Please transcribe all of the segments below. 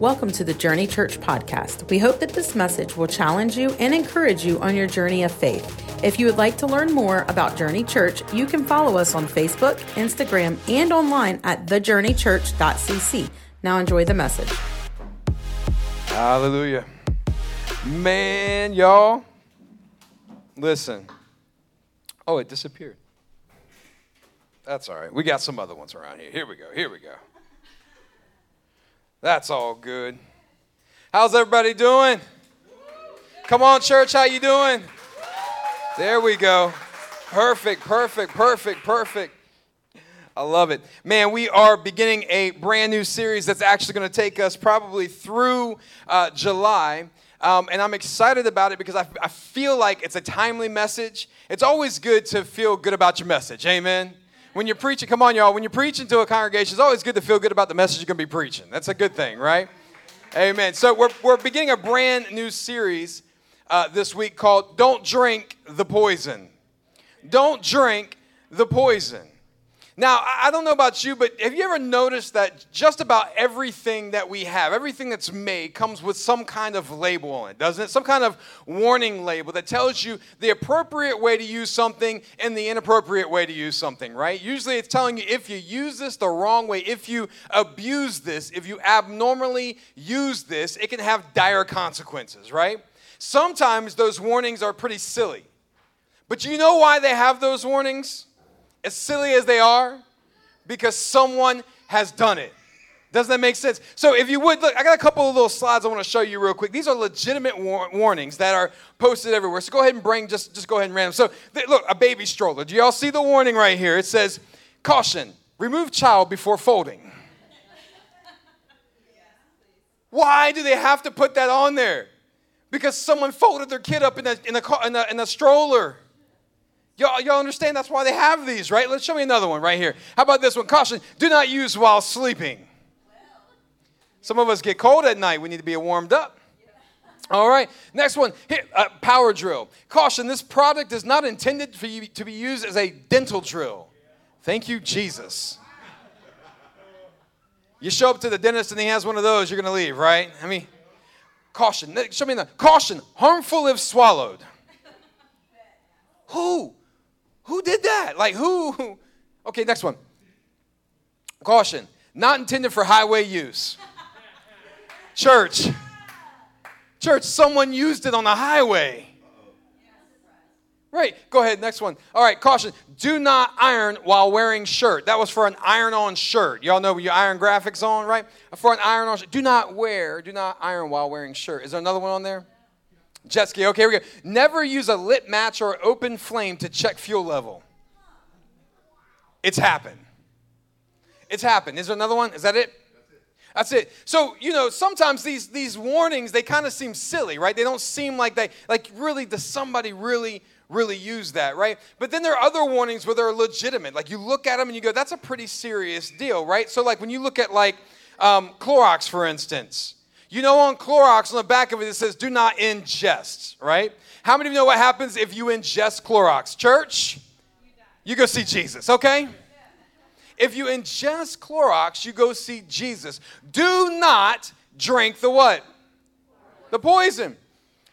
Welcome to the Journey Church podcast. We hope that this message will challenge you and encourage you on your journey of faith. If you would like to learn more about Journey Church, you can follow us on Facebook, Instagram, and online at thejourneychurch.cc. Now enjoy the message. Hallelujah. Man, y'all, listen. Oh, it disappeared. That's all right. We got some other ones around here. Here we go. Here we go. That's all good. How's everybody doing? Come on, church, how you doing? There we go. Perfect, perfect, perfect, perfect. I love it. Man, we are beginning a brand new series that's actually going to take us probably through uh, July. Um, and I'm excited about it because I, I feel like it's a timely message. It's always good to feel good about your message. Amen when you're preaching, come on, y'all, when you're preaching to a congregation, it's always good to feel good about the message you're going to be preaching. That's a good thing, right? Amen. So we're, we're beginning a brand new series uh, this week called Don't Drink the Poison. Don't drink the poison. Now, I don't know about you, but have you ever noticed that just about everything that we have, everything that's made, comes with some kind of label on it, doesn't it? Some kind of warning label that tells you the appropriate way to use something and the inappropriate way to use something, right? Usually it's telling you if you use this the wrong way, if you abuse this, if you abnormally use this, it can have dire consequences, right? Sometimes those warnings are pretty silly. But you know why they have those warnings? As silly as they are, because someone has done it. Doesn't that make sense? So, if you would look, I got a couple of little slides I want to show you real quick. These are legitimate war- warnings that are posted everywhere. So, go ahead and bring, just, just go ahead and random. So, th- look, a baby stroller. Do y'all see the warning right here? It says, Caution, remove child before folding. Why do they have to put that on there? Because someone folded their kid up in a, in a, in a, in a stroller. Y'all, y'all understand that's why they have these, right? Let's show me another one right here. How about this one? Caution, do not use while sleeping. Some of us get cold at night. We need to be warmed up. All right, next one, here, uh, power drill. Caution, this product is not intended for you to be used as a dental drill. Thank you, Jesus. You show up to the dentist and he has one of those, you're going to leave, right? I mean, caution. Show me the Caution, harmful if swallowed. Who? Who did that? Like, who? Okay, next one. Caution, not intended for highway use. Church. Church, someone used it on the highway. Right, go ahead, next one. All right, caution. Do not iron while wearing shirt. That was for an iron on shirt. Y'all know your iron graphics on, right? For an iron on shirt. Do not wear, do not iron while wearing shirt. Is there another one on there? Jet ski. Okay, we go. Never use a lit match or open flame to check fuel level. It's happened. It's happened. Is there another one? Is that it? That's it. So, you know, sometimes these these warnings they kind of seem silly, right? They don't seem like they like really does somebody really really use that, right? But then there are other warnings where they're legitimate. Like you look at them and you go, that's a pretty serious deal, right? So like when you look at like um, Clorox, for instance, you know, on Clorox, on the back of it, it says, do not ingest, right? How many of you know what happens if you ingest Clorox? Church? You go see Jesus, okay? If you ingest Clorox, you go see Jesus. Do not drink the what? The poison.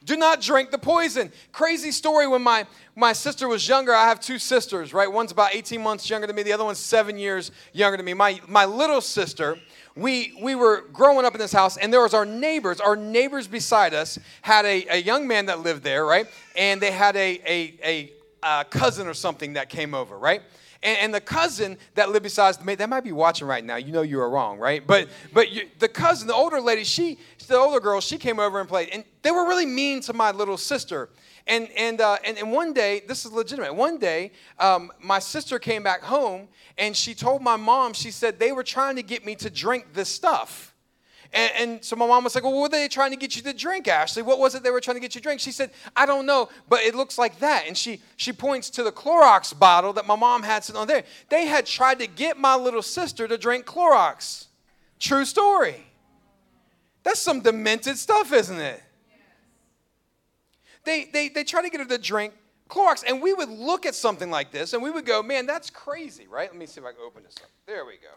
Do not drink the poison. Crazy story when my, my sister was younger. I have two sisters, right? One's about 18 months younger than me, the other one's seven years younger than me. My, my little sister, we, we were growing up in this house, and there was our neighbors. Our neighbors beside us had a, a young man that lived there, right? And they had a, a, a, a cousin or something that came over, right? And, and, the cousin that lived beside us, they might be watching right now. You know you were wrong, right? But but you, the cousin, the older lady, she, the older girl, she came over and played, and they were really mean to my little sister. And, and, uh, and, and one day, this is legitimate. One day, um, my sister came back home and she told my mom, she said, they were trying to get me to drink this stuff. And, and, so my mom was like, Well, what were they trying to get you to drink, Ashley? What was it they were trying to get you to drink? She said, I don't know, but it looks like that. And she, she points to the Clorox bottle that my mom had sitting on there. They had tried to get my little sister to drink Clorox. True story. That's some demented stuff, isn't it? they, they, they try to get her to drink Clorox. And we would look at something like this and we would go, man, that's crazy, right? Let me see if I can open this up. There we go.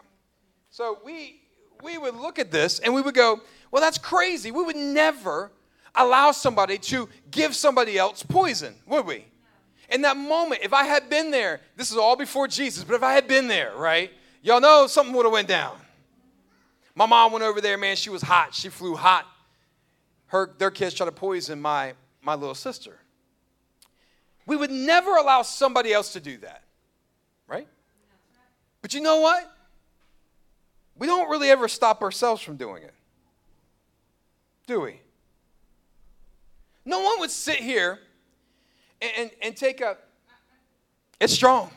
So we we would look at this and we would go, well, that's crazy. We would never allow somebody to give somebody else poison, would we? In that moment, if I had been there, this is all before Jesus, but if I had been there, right? Y'all know something would have went down. My mom went over there, man, she was hot. She flew hot. Her, their kids tried to poison my, my little sister. We would never allow somebody else to do that, right? But you know what? We don't really ever stop ourselves from doing it, do we? No one would sit here and, and, and take a, it's strong.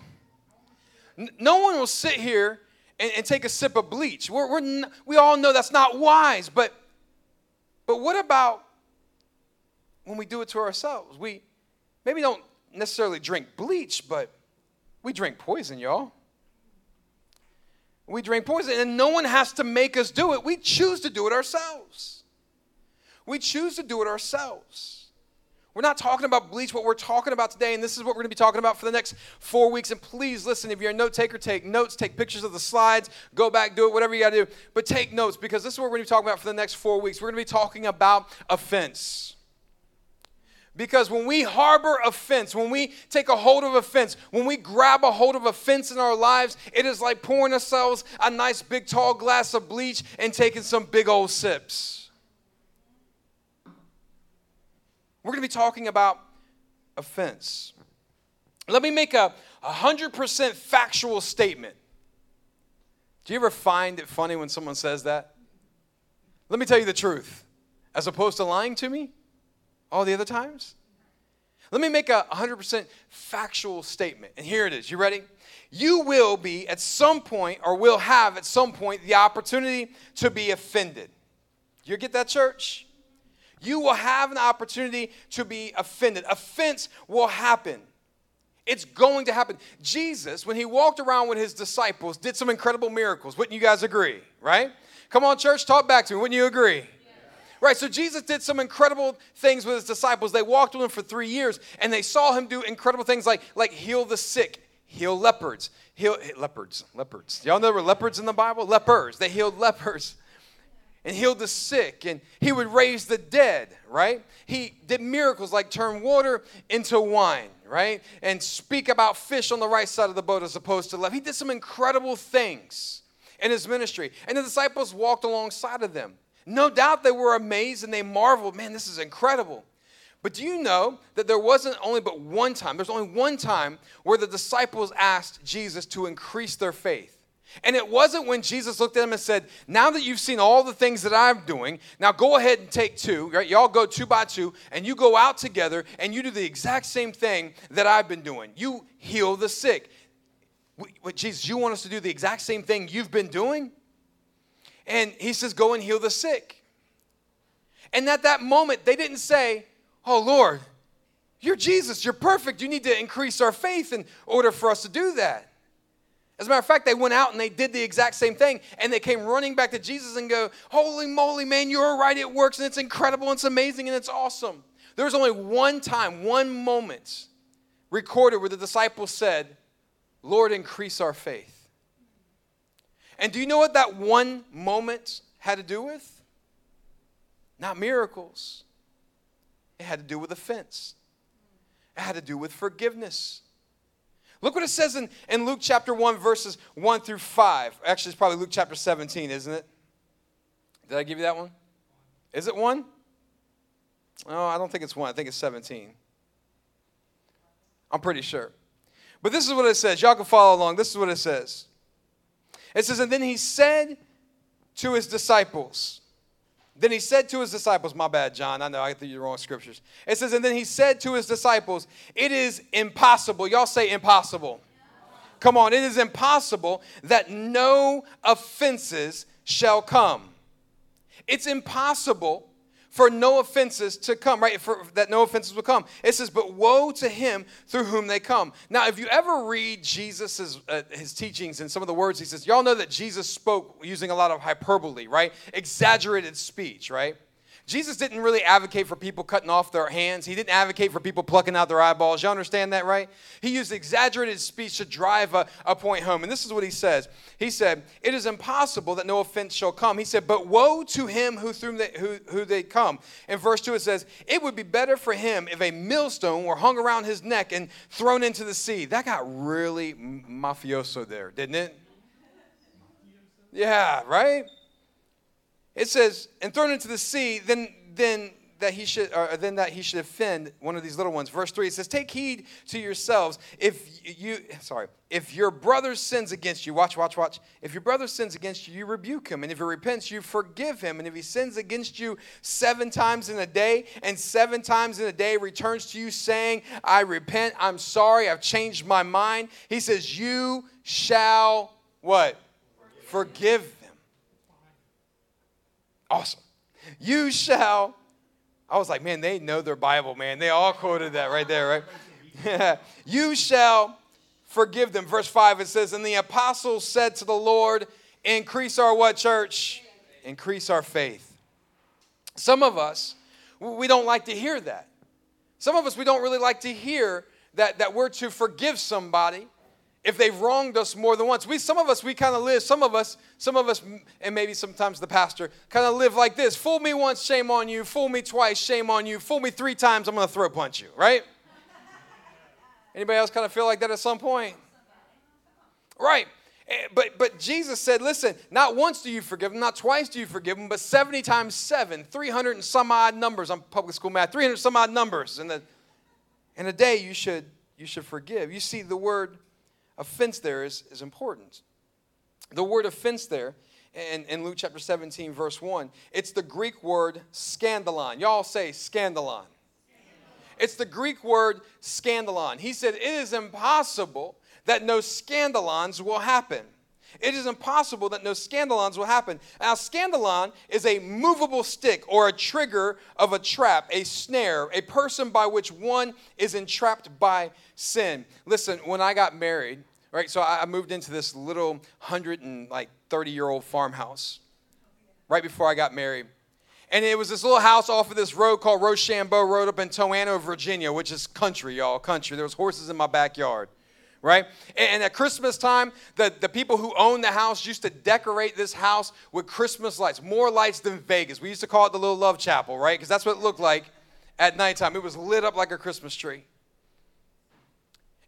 No one will sit here and, and take a sip of bleach. We're, we're, we all know that's not wise, but, but what about when we do it to ourselves? We maybe don't necessarily drink bleach, but we drink poison, y'all. We drink poison, and no one has to make us do it. We choose to do it ourselves. We choose to do it ourselves. We're not talking about bleach. What we're talking about today, and this is what we're going to be talking about for the next four weeks. And please listen, if you're a note taker, take notes, take pictures of the slides, go back, do it, whatever you got to do. But take notes because this is what we're going to be talking about for the next four weeks. We're going to be talking about offense. Because when we harbor offense, when we take a hold of offense, when we grab a hold of offense in our lives, it is like pouring ourselves a nice big tall glass of bleach and taking some big old sips. We're going to be talking about offense. Let me make a 100% factual statement. Do you ever find it funny when someone says that? Let me tell you the truth, as opposed to lying to me all the other times. Let me make a 100% factual statement. And here it is. You ready? You will be at some point, or will have at some point, the opportunity to be offended. You get that, church? you will have an opportunity to be offended. Offense will happen. It's going to happen. Jesus, when he walked around with his disciples, did some incredible miracles. Wouldn't you guys agree? Right? Come on, church, talk back to me. Wouldn't you agree? Right, so Jesus did some incredible things with his disciples. They walked with him for three years, and they saw him do incredible things like, like heal the sick, heal leopards, heal eh, leopards, leopards. Y'all know there were leopards in the Bible? Lepers. They healed lepers and healed the sick and he would raise the dead, right? He did miracles like turn water into wine, right? And speak about fish on the right side of the boat as opposed to left. He did some incredible things in his ministry. And the disciples walked alongside of them. No doubt they were amazed and they marveled, man, this is incredible. But do you know that there wasn't only but one time, there's only one time where the disciples asked Jesus to increase their faith. And it wasn't when Jesus looked at them and said, Now that you've seen all the things that I'm doing, now go ahead and take two, right? Y'all go two by two, and you go out together and you do the exact same thing that I've been doing. You heal the sick. What, Jesus, you want us to do the exact same thing you've been doing? And he says, Go and heal the sick. And at that moment, they didn't say, Oh Lord, you're Jesus, you're perfect. You need to increase our faith in order for us to do that. As a matter of fact, they went out and they did the exact same thing, and they came running back to Jesus and go, Holy moly, man, you're right, it works, and it's incredible, and it's amazing, and it's awesome. There was only one time, one moment recorded where the disciples said, Lord, increase our faith. And do you know what that one moment had to do with? Not miracles. It had to do with offense. It had to do with forgiveness. Look what it says in, in Luke chapter 1, verses 1 through 5. Actually, it's probably Luke chapter 17, isn't it? Did I give you that one? Is it 1? Oh, I don't think it's 1. I think it's 17. I'm pretty sure. But this is what it says. Y'all can follow along. This is what it says. It says, And then he said to his disciples, then he said to his disciples, My bad, John, I know I you the wrong scriptures. It says, And then he said to his disciples, It is impossible. Y'all say impossible. Come on, it is impossible that no offenses shall come. It's impossible for no offenses to come, right? For that no offenses will come. It says, "But woe to him through whom they come." Now, if you ever read Jesus' uh, his teachings and some of the words he says, y'all know that Jesus spoke using a lot of hyperbole, right? Exaggerated speech, right? Jesus didn't really advocate for people cutting off their hands. He didn't advocate for people plucking out their eyeballs. You understand that, right? He used exaggerated speech to drive a, a point home. And this is what he says. He said, It is impossible that no offense shall come. He said, But woe to him who through they, who, who they come. In verse 2, it says, It would be better for him if a millstone were hung around his neck and thrown into the sea. That got really mafioso there, didn't it? Yeah, right? It says, and thrown into the sea, then then that he should or then that he should offend one of these little ones. Verse 3 it says, Take heed to yourselves if you sorry, if your brother sins against you, watch, watch, watch. If your brother sins against you, you rebuke him. And if he repents, you forgive him. And if he sins against you seven times in a day, and seven times in a day returns to you saying, I repent, I'm sorry, I've changed my mind, he says, You shall what? Forgive them. Awesome. You shall. I was like, man, they know their Bible, man. They all quoted that right there, right? you shall forgive them. Verse 5, it says, And the apostles said to the Lord, Increase our what, church? Increase our faith. Some of us, we don't like to hear that. Some of us, we don't really like to hear that, that we're to forgive somebody if they've wronged us more than once. We some of us we kind of live, some of us, some of us, and maybe sometimes the pastor kind of live like this: fool me once, shame on you; fool me twice, shame on you; fool me three times, I'm gonna throw a punch you. Right? Anybody else kind of feel like that at some point? Right. Eh, but but Jesus said, listen, not once do you forgive them, not twice do you forgive them, but 70 times 7, 300 and some odd numbers. I'm public school math, 300 some odd numbers. In the in a day you should you should forgive. You see the word offense there is, is important. The word offense there in, in Luke chapter 17, verse 1, it's the Greek word scandalon. Y'all say scandalon. It's the Greek word scandalon. He said, It is impossible that no scandalons will happen. It is impossible that no scandalons will happen. Now, scandalon is a movable stick or a trigger of a trap, a snare, a person by which one is entrapped by sin. Listen, when I got married, right, so I moved into this little 130 year old farmhouse right before I got married. And it was this little house off of this road called Rochambeau Road up in Toano, Virginia, which is country, y'all, country. There was horses in my backyard right? And at Christmas time, the, the people who owned the house used to decorate this house with Christmas lights, more lights than Vegas. We used to call it the little love chapel, right? Because that's what it looked like at nighttime. It was lit up like a Christmas tree.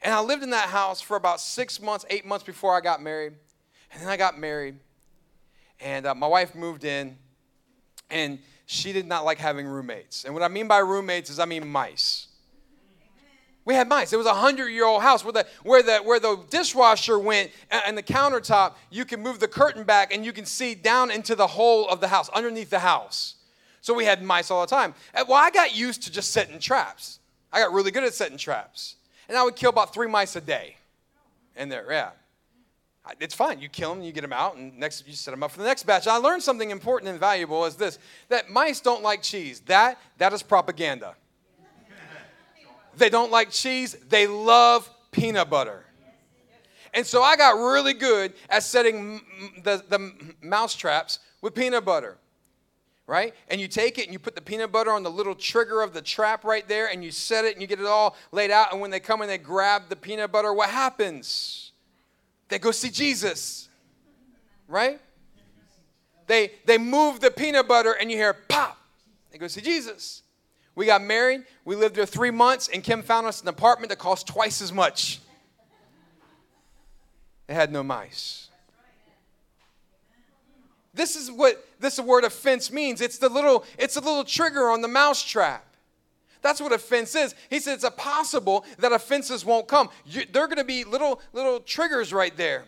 And I lived in that house for about six months, eight months before I got married. And then I got married, and uh, my wife moved in, and she did not like having roommates. And what I mean by roommates is I mean mice. We had mice. It was a hundred year old house where the, where, the, where the dishwasher went and the countertop, you can move the curtain back and you can see down into the hole of the house, underneath the house. So we had mice all the time. Well, I got used to just setting traps. I got really good at setting traps. And I would kill about three mice a day in there, yeah. It's fine. You kill them, you get them out, and next you set them up for the next batch. I learned something important and valuable is this that mice don't like cheese. That that is propaganda. They don't like cheese, they love peanut butter. And so I got really good at setting the, the mouse traps with peanut butter. Right? And you take it and you put the peanut butter on the little trigger of the trap right there and you set it and you get it all laid out. And when they come and they grab the peanut butter, what happens? They go see Jesus. Right? They, they move the peanut butter and you hear pop. They go see Jesus. We got married. We lived there three months, and Kim found us an apartment that cost twice as much. It had no mice. This is what this word offense means. It's the little, it's a little trigger on the mouse trap. That's what offense is. He said it's possible that offenses won't come. You, they're going to be little little triggers right there.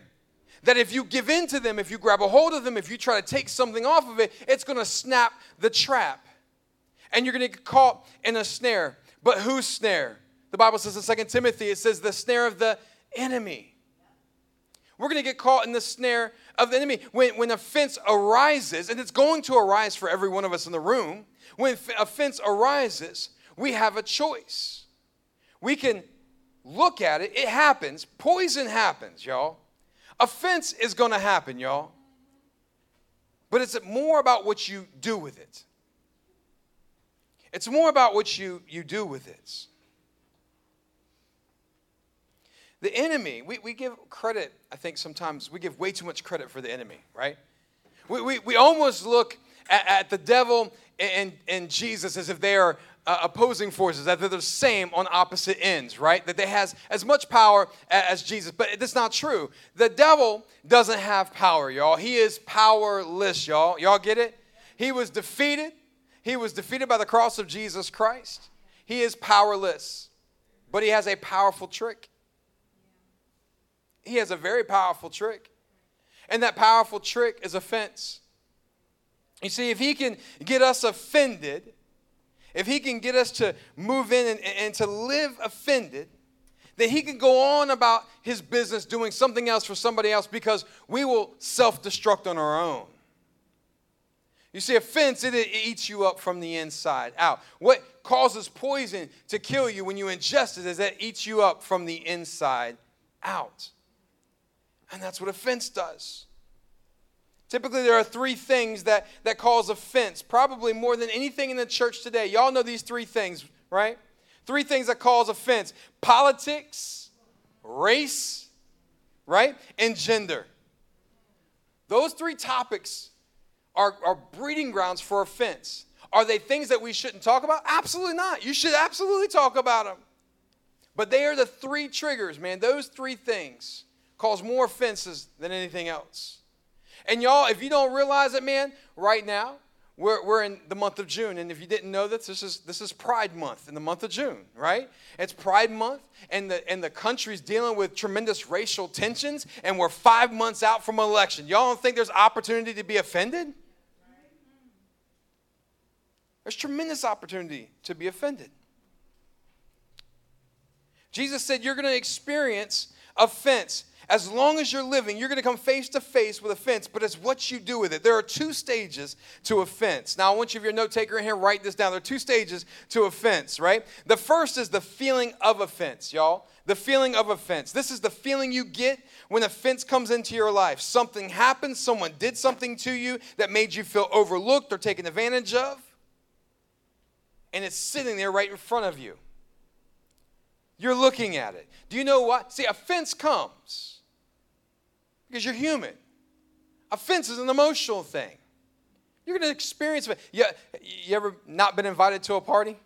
That if you give in to them, if you grab a hold of them, if you try to take something off of it, it's going to snap the trap and you're going to get caught in a snare. But whose snare? The Bible says in 2 Timothy, it says the snare of the enemy. We're going to get caught in the snare of the enemy. When, when offense arises, and it's going to arise for every one of us in the room, when offense arises, we have a choice. We can look at it, it happens. Poison happens, y'all. Offense is going to happen, y'all. But it's more about what you do with it. It's more about what you, you do with it. The enemy, we, we give credit, I think sometimes we give way too much credit for the enemy, right? We, we, we almost look at, at the devil and, and Jesus as if they are uh, opposing forces, that they're the same on opposite ends, right? That they has as much power as Jesus, but that's not true. The devil doesn't have power, y'all. He is powerless, y'all. Y'all get it? He was defeated. He was defeated by the cross of Jesus Christ. He is powerless, but he has a powerful trick. He has a very powerful trick. And that powerful trick is offense. You see, if he can get us offended, if he can get us to move in and, and to live offended, then he can go on about his business doing something else for somebody else because we will self destruct on our own. You see, offense, it, it eats you up from the inside out. What causes poison to kill you when you ingest it is that it eats you up from the inside out. And that's what offense does. Typically, there are three things that, that cause offense, probably more than anything in the church today. Y'all know these three things, right? Three things that cause offense politics, race, right? And gender. Those three topics are, are breeding grounds for offense. Are they things that we shouldn't talk about? Absolutely not. You should absolutely talk about them. But they are the three triggers, man. Those three things cause more offenses than anything else. And y'all, if you don't realize it, man, right now, we're, we're in the month of June. And if you didn't know this, this is, this is Pride Month in the month of June, right? It's Pride Month, and the, and the country's dealing with tremendous racial tensions, and we're five months out from an election. Y'all don't think there's opportunity to be offended? There's tremendous opportunity to be offended. Jesus said you're going to experience offense as long as you're living, you're going to come face to face with offense, but it's what you do with it. There are two stages to offense. Now, I want you, if you're a note taker in here, write this down. There are two stages to offense, right? The first is the feeling of offense, y'all. The feeling of offense. This is the feeling you get when offense comes into your life. Something happened, someone did something to you that made you feel overlooked or taken advantage of, and it's sitting there right in front of you. You're looking at it. Do you know what? See, offense comes because you're human. Offense is an emotional thing. You're going to experience it. You, you ever not been invited to a party?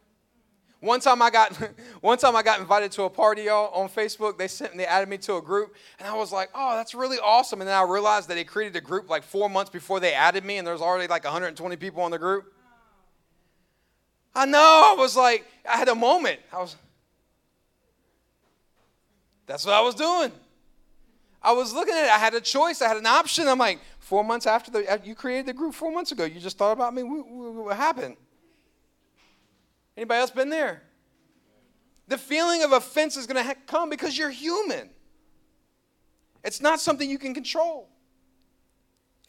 One time I got one time I got invited to a party, y'all, on Facebook. They sent they added me to a group, and I was like, oh, that's really awesome. And then I realized that they created a group like four months before they added me, and there's already like 120 people on the group. I know. I was like, I had a moment. I was that's what I was doing. I was looking at it. I had a choice. I had an option. I'm like, four months after the, you created the group four months ago. You just thought about me. What, what happened? Anybody else been there? The feeling of offense is going to come because you're human. It's not something you can control.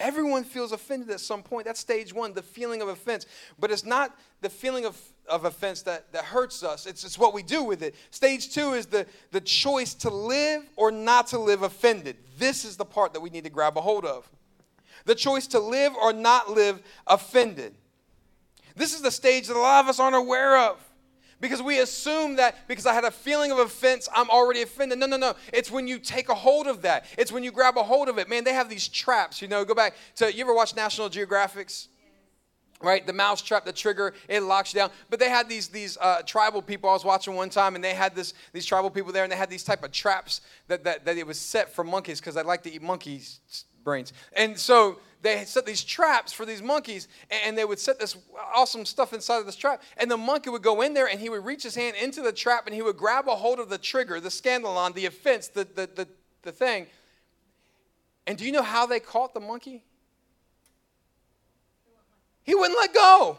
Everyone feels offended at some point. That's stage one, the feeling of offense. But it's not the feeling of, of offense that, that hurts us, it's, it's what we do with it. Stage two is the, the choice to live or not to live offended. This is the part that we need to grab a hold of. The choice to live or not live offended. This is the stage that a lot of us aren't aware of because we assume that because I had a feeling of offense, I'm already offended. No, no, no. It's when you take a hold of that. It's when you grab a hold of it. Man, they have these traps, you know. Go back to you ever watch National Geographics? Right, the mouse trap, the trigger, it locks you down. But they had these these uh, tribal people. I was watching one time, and they had this these tribal people there, and they had these type of traps that that, that it was set for monkeys because they like to eat monkeys brains. And so they set these traps for these monkeys, and they would set this awesome stuff inside of this trap. And the monkey would go in there, and he would reach his hand into the trap, and he would grab a hold of the trigger, the scandalon, the offense, the, the, the, the thing. And do you know how they caught the monkey? He wouldn't let go.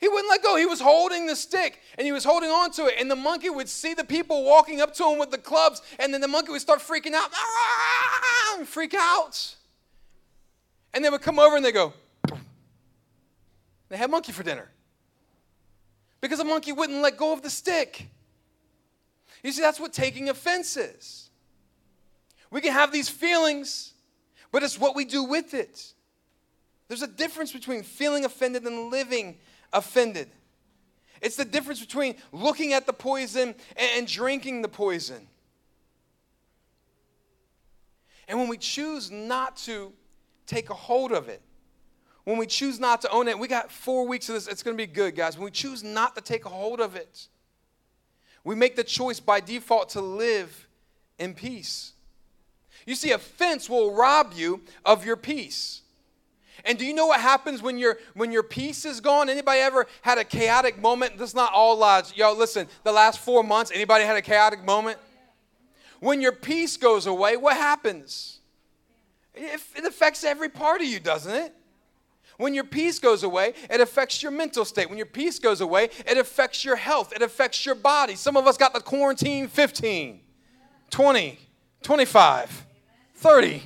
He wouldn't let go. He was holding the stick and he was holding on to it. And the monkey would see the people walking up to him with the clubs, and then the monkey would start freaking out ah! and freak out. And they would come over and they go, they had monkey for dinner. Because the monkey wouldn't let go of the stick. You see, that's what taking offense is. We can have these feelings, but it's what we do with it. There's a difference between feeling offended and living offended. It's the difference between looking at the poison and drinking the poison. And when we choose not to take a hold of it, when we choose not to own it, we got four weeks of this, it's to be good, guys. When we choose not to take a hold of it, we make the choice by default to live in peace. You see, offense will rob you of your peace. And do you know what happens when your when your peace is gone? Anybody ever had a chaotic moment? This is not all lives. Yo, listen, the last four months, anybody had a chaotic moment? When your peace goes away, what happens? It, it affects every part of you, doesn't it? When your peace goes away, it affects your mental state. When your peace goes away, it affects your health. It affects your body. Some of us got the quarantine 15, 20, 25, 30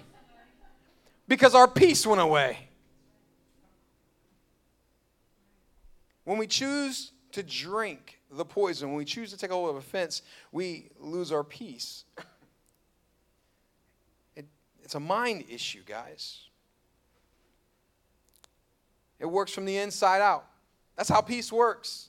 because our peace went away. When we choose to drink the poison, when we choose to take a hold of offense, we lose our peace. It, it's a mind issue, guys. It works from the inside out. That's how peace works.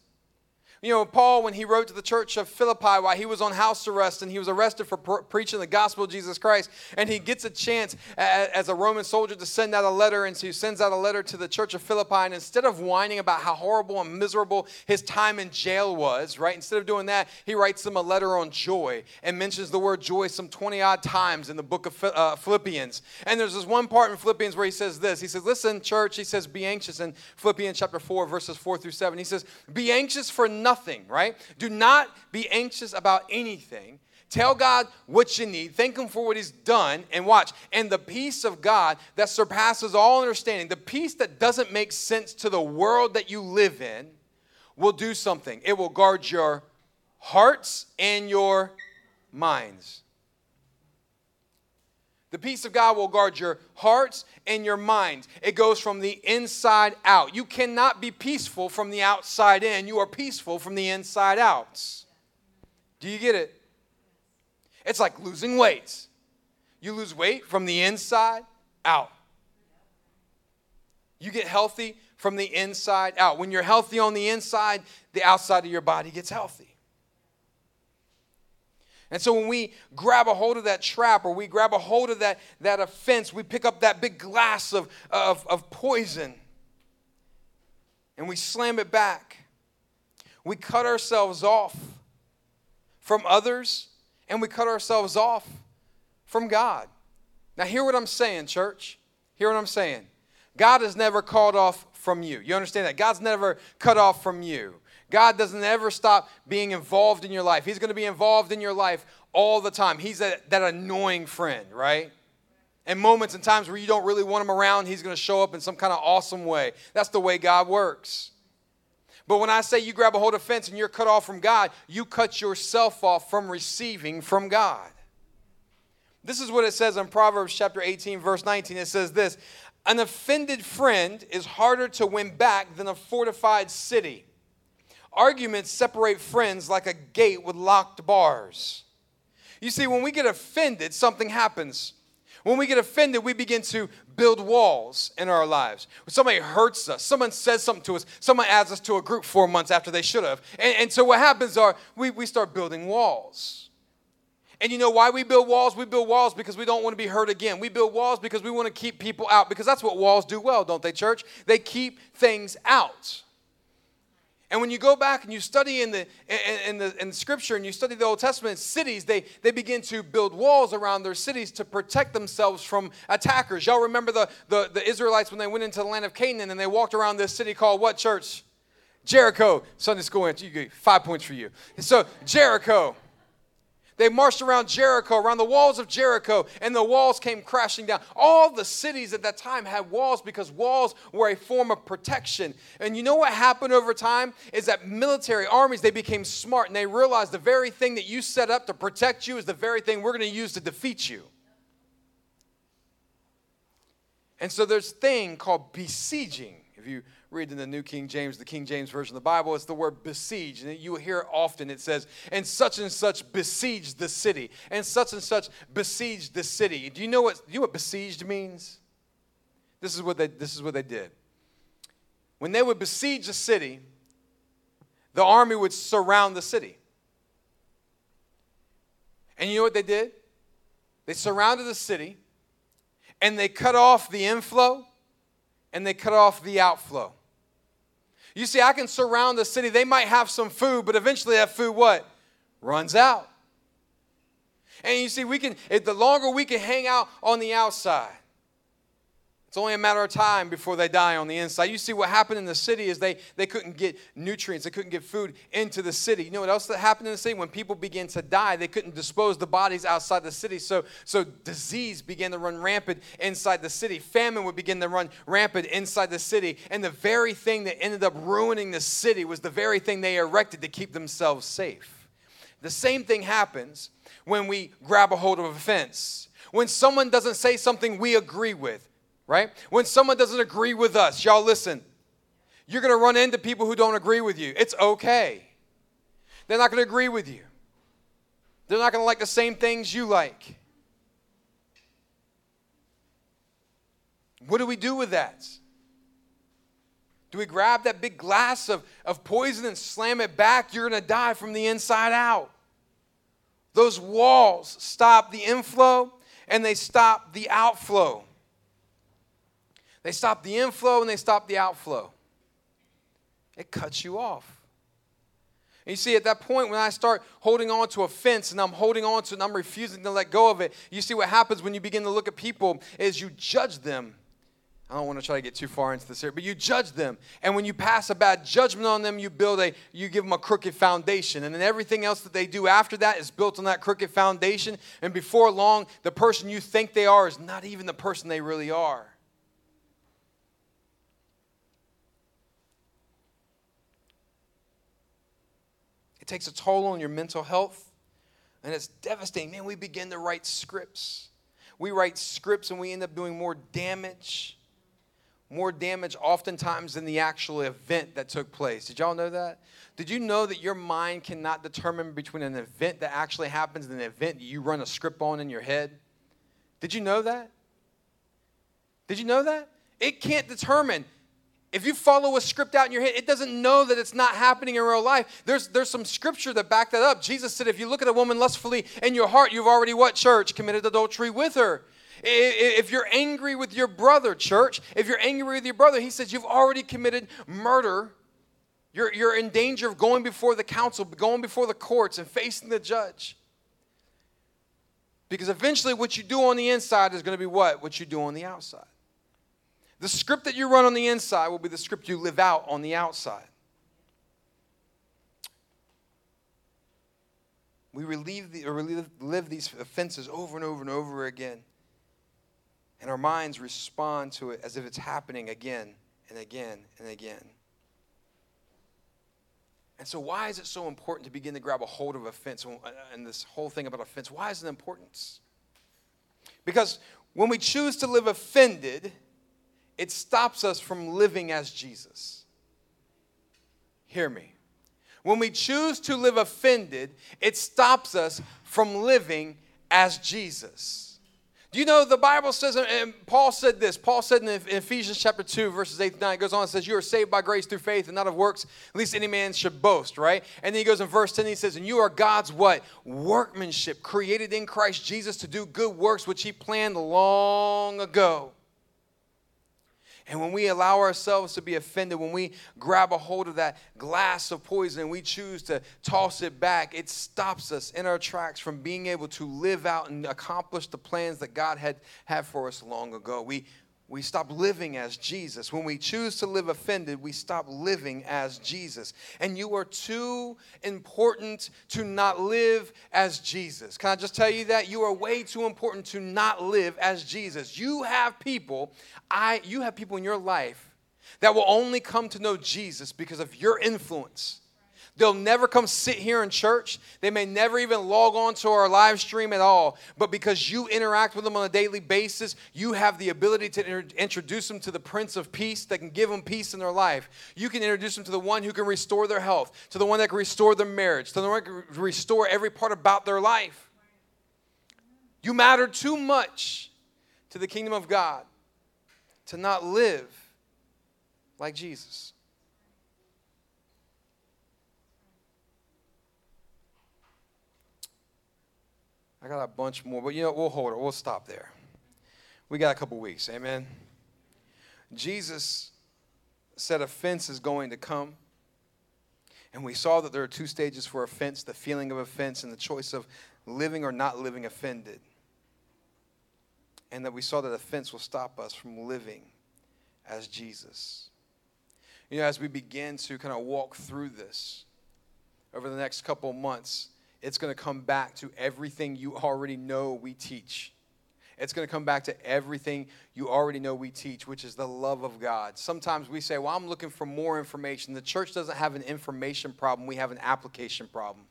You know, Paul, when he wrote to the church of Philippi while he was on house arrest and he was arrested for pre- preaching the gospel of Jesus Christ, and he gets a chance as a Roman soldier to send out a letter, and so he sends out a letter to the church of Philippi, and instead of whining about how horrible and miserable his time in jail was, right, instead of doing that, he writes them a letter on joy and mentions the word joy some 20 odd times in the book of uh, Philippians. And there's this one part in Philippians where he says this He says, Listen, church, he says, be anxious in Philippians chapter 4, verses 4 through 7. He says, Be anxious for nothing nothing, right? Do not be anxious about anything. Tell God what you need. Thank Him for what He's done. And watch. And the peace of God that surpasses all understanding, the peace that doesn't make sense to the world that you live in, will do something. It will guard your hearts and your minds. The peace of God will guard your hearts and your minds. It goes from the inside out. You cannot be peaceful from the outside in. You are peaceful from the inside out. Do you get it? It's like losing weight. You lose weight from the inside out. You get healthy from the inside out. When you're healthy on the inside, the outside of your body gets healthy. And so when we grab a hold of that trap or we grab a hold of that, that offense, we pick up that big glass of, of, of poison and we slam it back. We cut ourselves off from others and we cut ourselves off from God. Now, hear what I'm saying, church. Hear what I'm saying. God is never called off from you. You understand that? God's never cut off from you. God doesn't ever stop being involved in your life. He's going to be involved in your life all the time. He's that annoying friend, right? And moments and times where you don't really want him around, he's going to show up in some kind of awesome way. That's the way God works. But when I say you grab a hold of fence and you're cut off from God, you cut yourself off from receiving from God. This is what it says in Proverbs chapter 18, verse 19. It says this An offended friend is harder to win back than a fortified city. Arguments separate friends like a gate with locked bars. You see, when we get offended, something happens. When we get offended, we begin to build walls in our lives. When somebody hurts us, someone says something to us, someone adds us to a group four months after they should have. And, and so what happens are we, we start building walls. And you know why we build walls? We build walls because we don't want to be hurt again. We build walls because we want to keep people out, because that's what walls do well, don't they, church? They keep things out. And when you go back and you study in the, in, the, in scripture and you study the Old Testament cities, they, they begin to build walls around their cities to protect themselves from attackers. Y'all remember the, the, the Israelites when they went into the land of Canaan and they walked around this city called what church? Jericho. Sunday school. You get five points for you. So Jericho. They marched around Jericho, around the walls of Jericho, and the walls came crashing down. All the cities at that time had walls because walls were a form of protection. And you know what happened over time is that military armies they became smart and they realized the very thing that you set up to protect you is the very thing we're going to use to defeat you. And so there's a thing called besieging. If you read in the New King James, the King James Version of the Bible, it's the word besiege. And you hear often. It says, and such and such besieged the city, and such and such besieged the city. Do you know what, you know what besieged means? This is what they, this is what they did. when they would besiege a city, the army would surround the city. And you know what they did? They surrounded the city and they cut off the inflow and they cut off the outflow. You see, I can surround the city. They might have some food, but eventually that food what? Runs out. And you see, we can, the longer we can hang out on the outside, it's only a matter of time before they die on the inside. You see, what happened in the city is they, they couldn't get nutrients, they couldn't get food into the city. You know what else that happened in the city? When people began to die, they couldn't dispose the bodies outside the city. So, so disease began to run rampant inside the city. Famine would begin to run rampant inside the city. And the very thing that ended up ruining the city was the very thing they erected to keep themselves safe. The same thing happens when we grab a hold of a fence. When someone doesn't say something we agree with, right? When someone doesn't agree with us, y'all listen, you're going to run into people who don't agree with you. It's okay. They're not going to agree with you, they're not going to like the same things you like. What do we do with that? Do we grab that big glass of, of poison and slam it back? You're going to die from the inside out. Those walls stop the inflow and they stop the outflow. They stop the inflow and they stop the outflow. It cuts you off. And you see, at that point, when I start holding on to a fence and I'm holding on to it and I'm refusing to let go of it, you see what happens when you begin to look at people is you judge them. I don't want to try to get too far into this here, but you judge them. And when you pass a bad judgment on them, you build a, you give them a crooked foundation. And then everything else that they do after that is built on that crooked foundation. And before long, the person you think they are is not even the person they really are. It takes a toll on your mental health, and it's devastating. Man, we begin to write scripts. We write scripts and we end up doing more damage, more damage oftentimes than the actual event that took place. Did y'all know that? Did you know that your mind cannot determine between an event that actually happens and an event you run a script on in your head? Did you know that? Did you know that? It can't determine if you follow a script out in your head, it doesn't know that it's not happening in real life. There's, there's some scripture that back that up. Jesus said, if you look at a woman lustfully in your heart, you've already what, church? Committed adultery with her. If you're angry with your brother, church, if you're angry with your brother, he says you've already committed murder. You're, you're in danger of going before the council, going before the courts, and facing the judge. Because eventually, what you do on the inside is going to be what? What you do on the outside. The script that you run on the inside will be the script you live out on the outside. We relieve the, or relive, live these offenses over and over and over again. And our minds respond to it as if it's happening again and again and again. And so, why is it so important to begin to grab a hold of offense and this whole thing about offense? Why is it important? Because when we choose to live offended, it stops us from living as Jesus. Hear me. When we choose to live offended, it stops us from living as Jesus. Do you know the Bible says, and Paul said this, Paul said in Ephesians chapter 2, verses 8 to 9, it goes on and says, You are saved by grace through faith and not of works, at least any man should boast, right? And then he goes in verse 10, he says, And you are God's what? Workmanship, created in Christ Jesus to do good works which he planned long ago and when we allow ourselves to be offended, when we grab a hold of that glass of poison and we choose to toss it back, it stops us in our tracks from being able to live out and accomplish the plans that God had had for us long ago. We we stop living as Jesus. When we choose to live offended, we stop living as Jesus. And you are too important to not live as Jesus. Can I just tell you that? You are way too important to not live as Jesus. You have people, I you have people in your life that will only come to know Jesus because of your influence They'll never come sit here in church. They may never even log on to our live stream at all. But because you interact with them on a daily basis, you have the ability to inter- introduce them to the Prince of Peace that can give them peace in their life. You can introduce them to the one who can restore their health, to the one that can restore their marriage, to the one that can restore every part about their life. You matter too much to the kingdom of God to not live like Jesus. I got a bunch more, but you know, we'll hold it. We'll stop there. We got a couple weeks. Amen. Jesus said offense is going to come. And we saw that there are two stages for offense the feeling of offense and the choice of living or not living offended. And that we saw that offense will stop us from living as Jesus. You know, as we begin to kind of walk through this over the next couple months, it's going to come back to everything you already know we teach. It's going to come back to everything you already know we teach, which is the love of God. Sometimes we say, Well, I'm looking for more information. The church doesn't have an information problem, we have an application problem.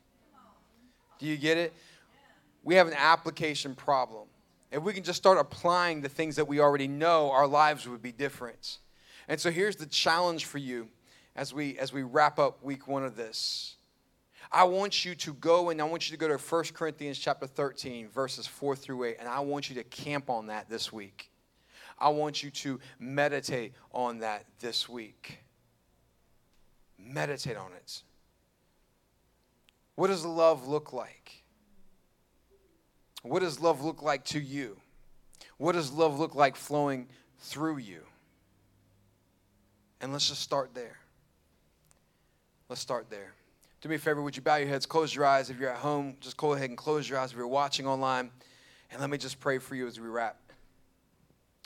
Do you get it? We have an application problem. If we can just start applying the things that we already know, our lives would be different. And so here's the challenge for you as we as we wrap up week 1 of this. I want you to go and I want you to go to 1 Corinthians chapter 13, verses 4 through 8, and I want you to camp on that this week. I want you to meditate on that this week. Meditate on it. What does love look like? What does love look like to you? What does love look like flowing through you? And let's just start there. Let's start there do me a favor, would you bow your heads, close your eyes. If you're at home, just go ahead and close your eyes. If you're watching online, and let me just pray for you as we wrap.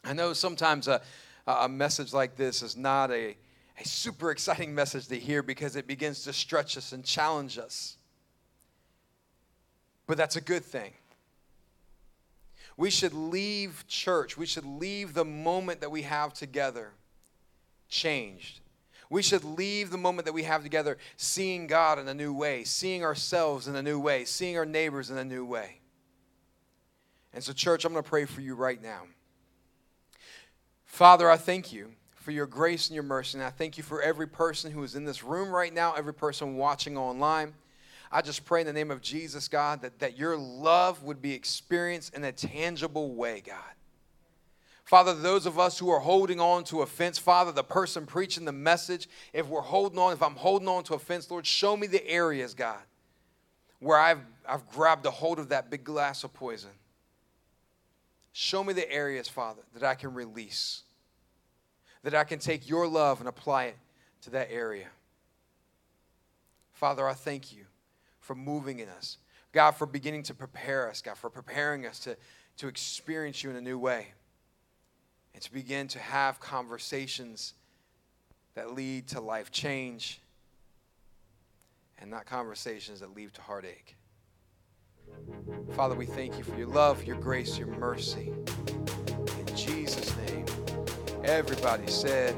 I know sometimes a, a message like this is not a, a super exciting message to hear because it begins to stretch us and challenge us. But that's a good thing. We should leave church, we should leave the moment that we have together changed we should leave the moment that we have together seeing God in a new way, seeing ourselves in a new way, seeing our neighbors in a new way. And so, church, I'm going to pray for you right now. Father, I thank you for your grace and your mercy. And I thank you for every person who is in this room right now, every person watching online. I just pray in the name of Jesus, God, that, that your love would be experienced in a tangible way, God. Father, those of us who are holding on to offense, Father, the person preaching the message, if we're holding on, if I'm holding on to offense, Lord, show me the areas, God, where I've, I've grabbed a hold of that big glass of poison. Show me the areas, Father, that I can release, that I can take your love and apply it to that area. Father, I thank you for moving in us. God, for beginning to prepare us, God, for preparing us to, to experience you in a new way and to begin to have conversations that lead to life change and not conversations that lead to heartache. Father, we thank you for your love, your grace, your mercy. In Jesus' name, everybody said,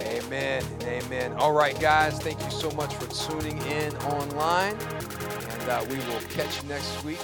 Amen and amen. All right, guys, thank you so much for tuning in online. And uh, we will catch you next week.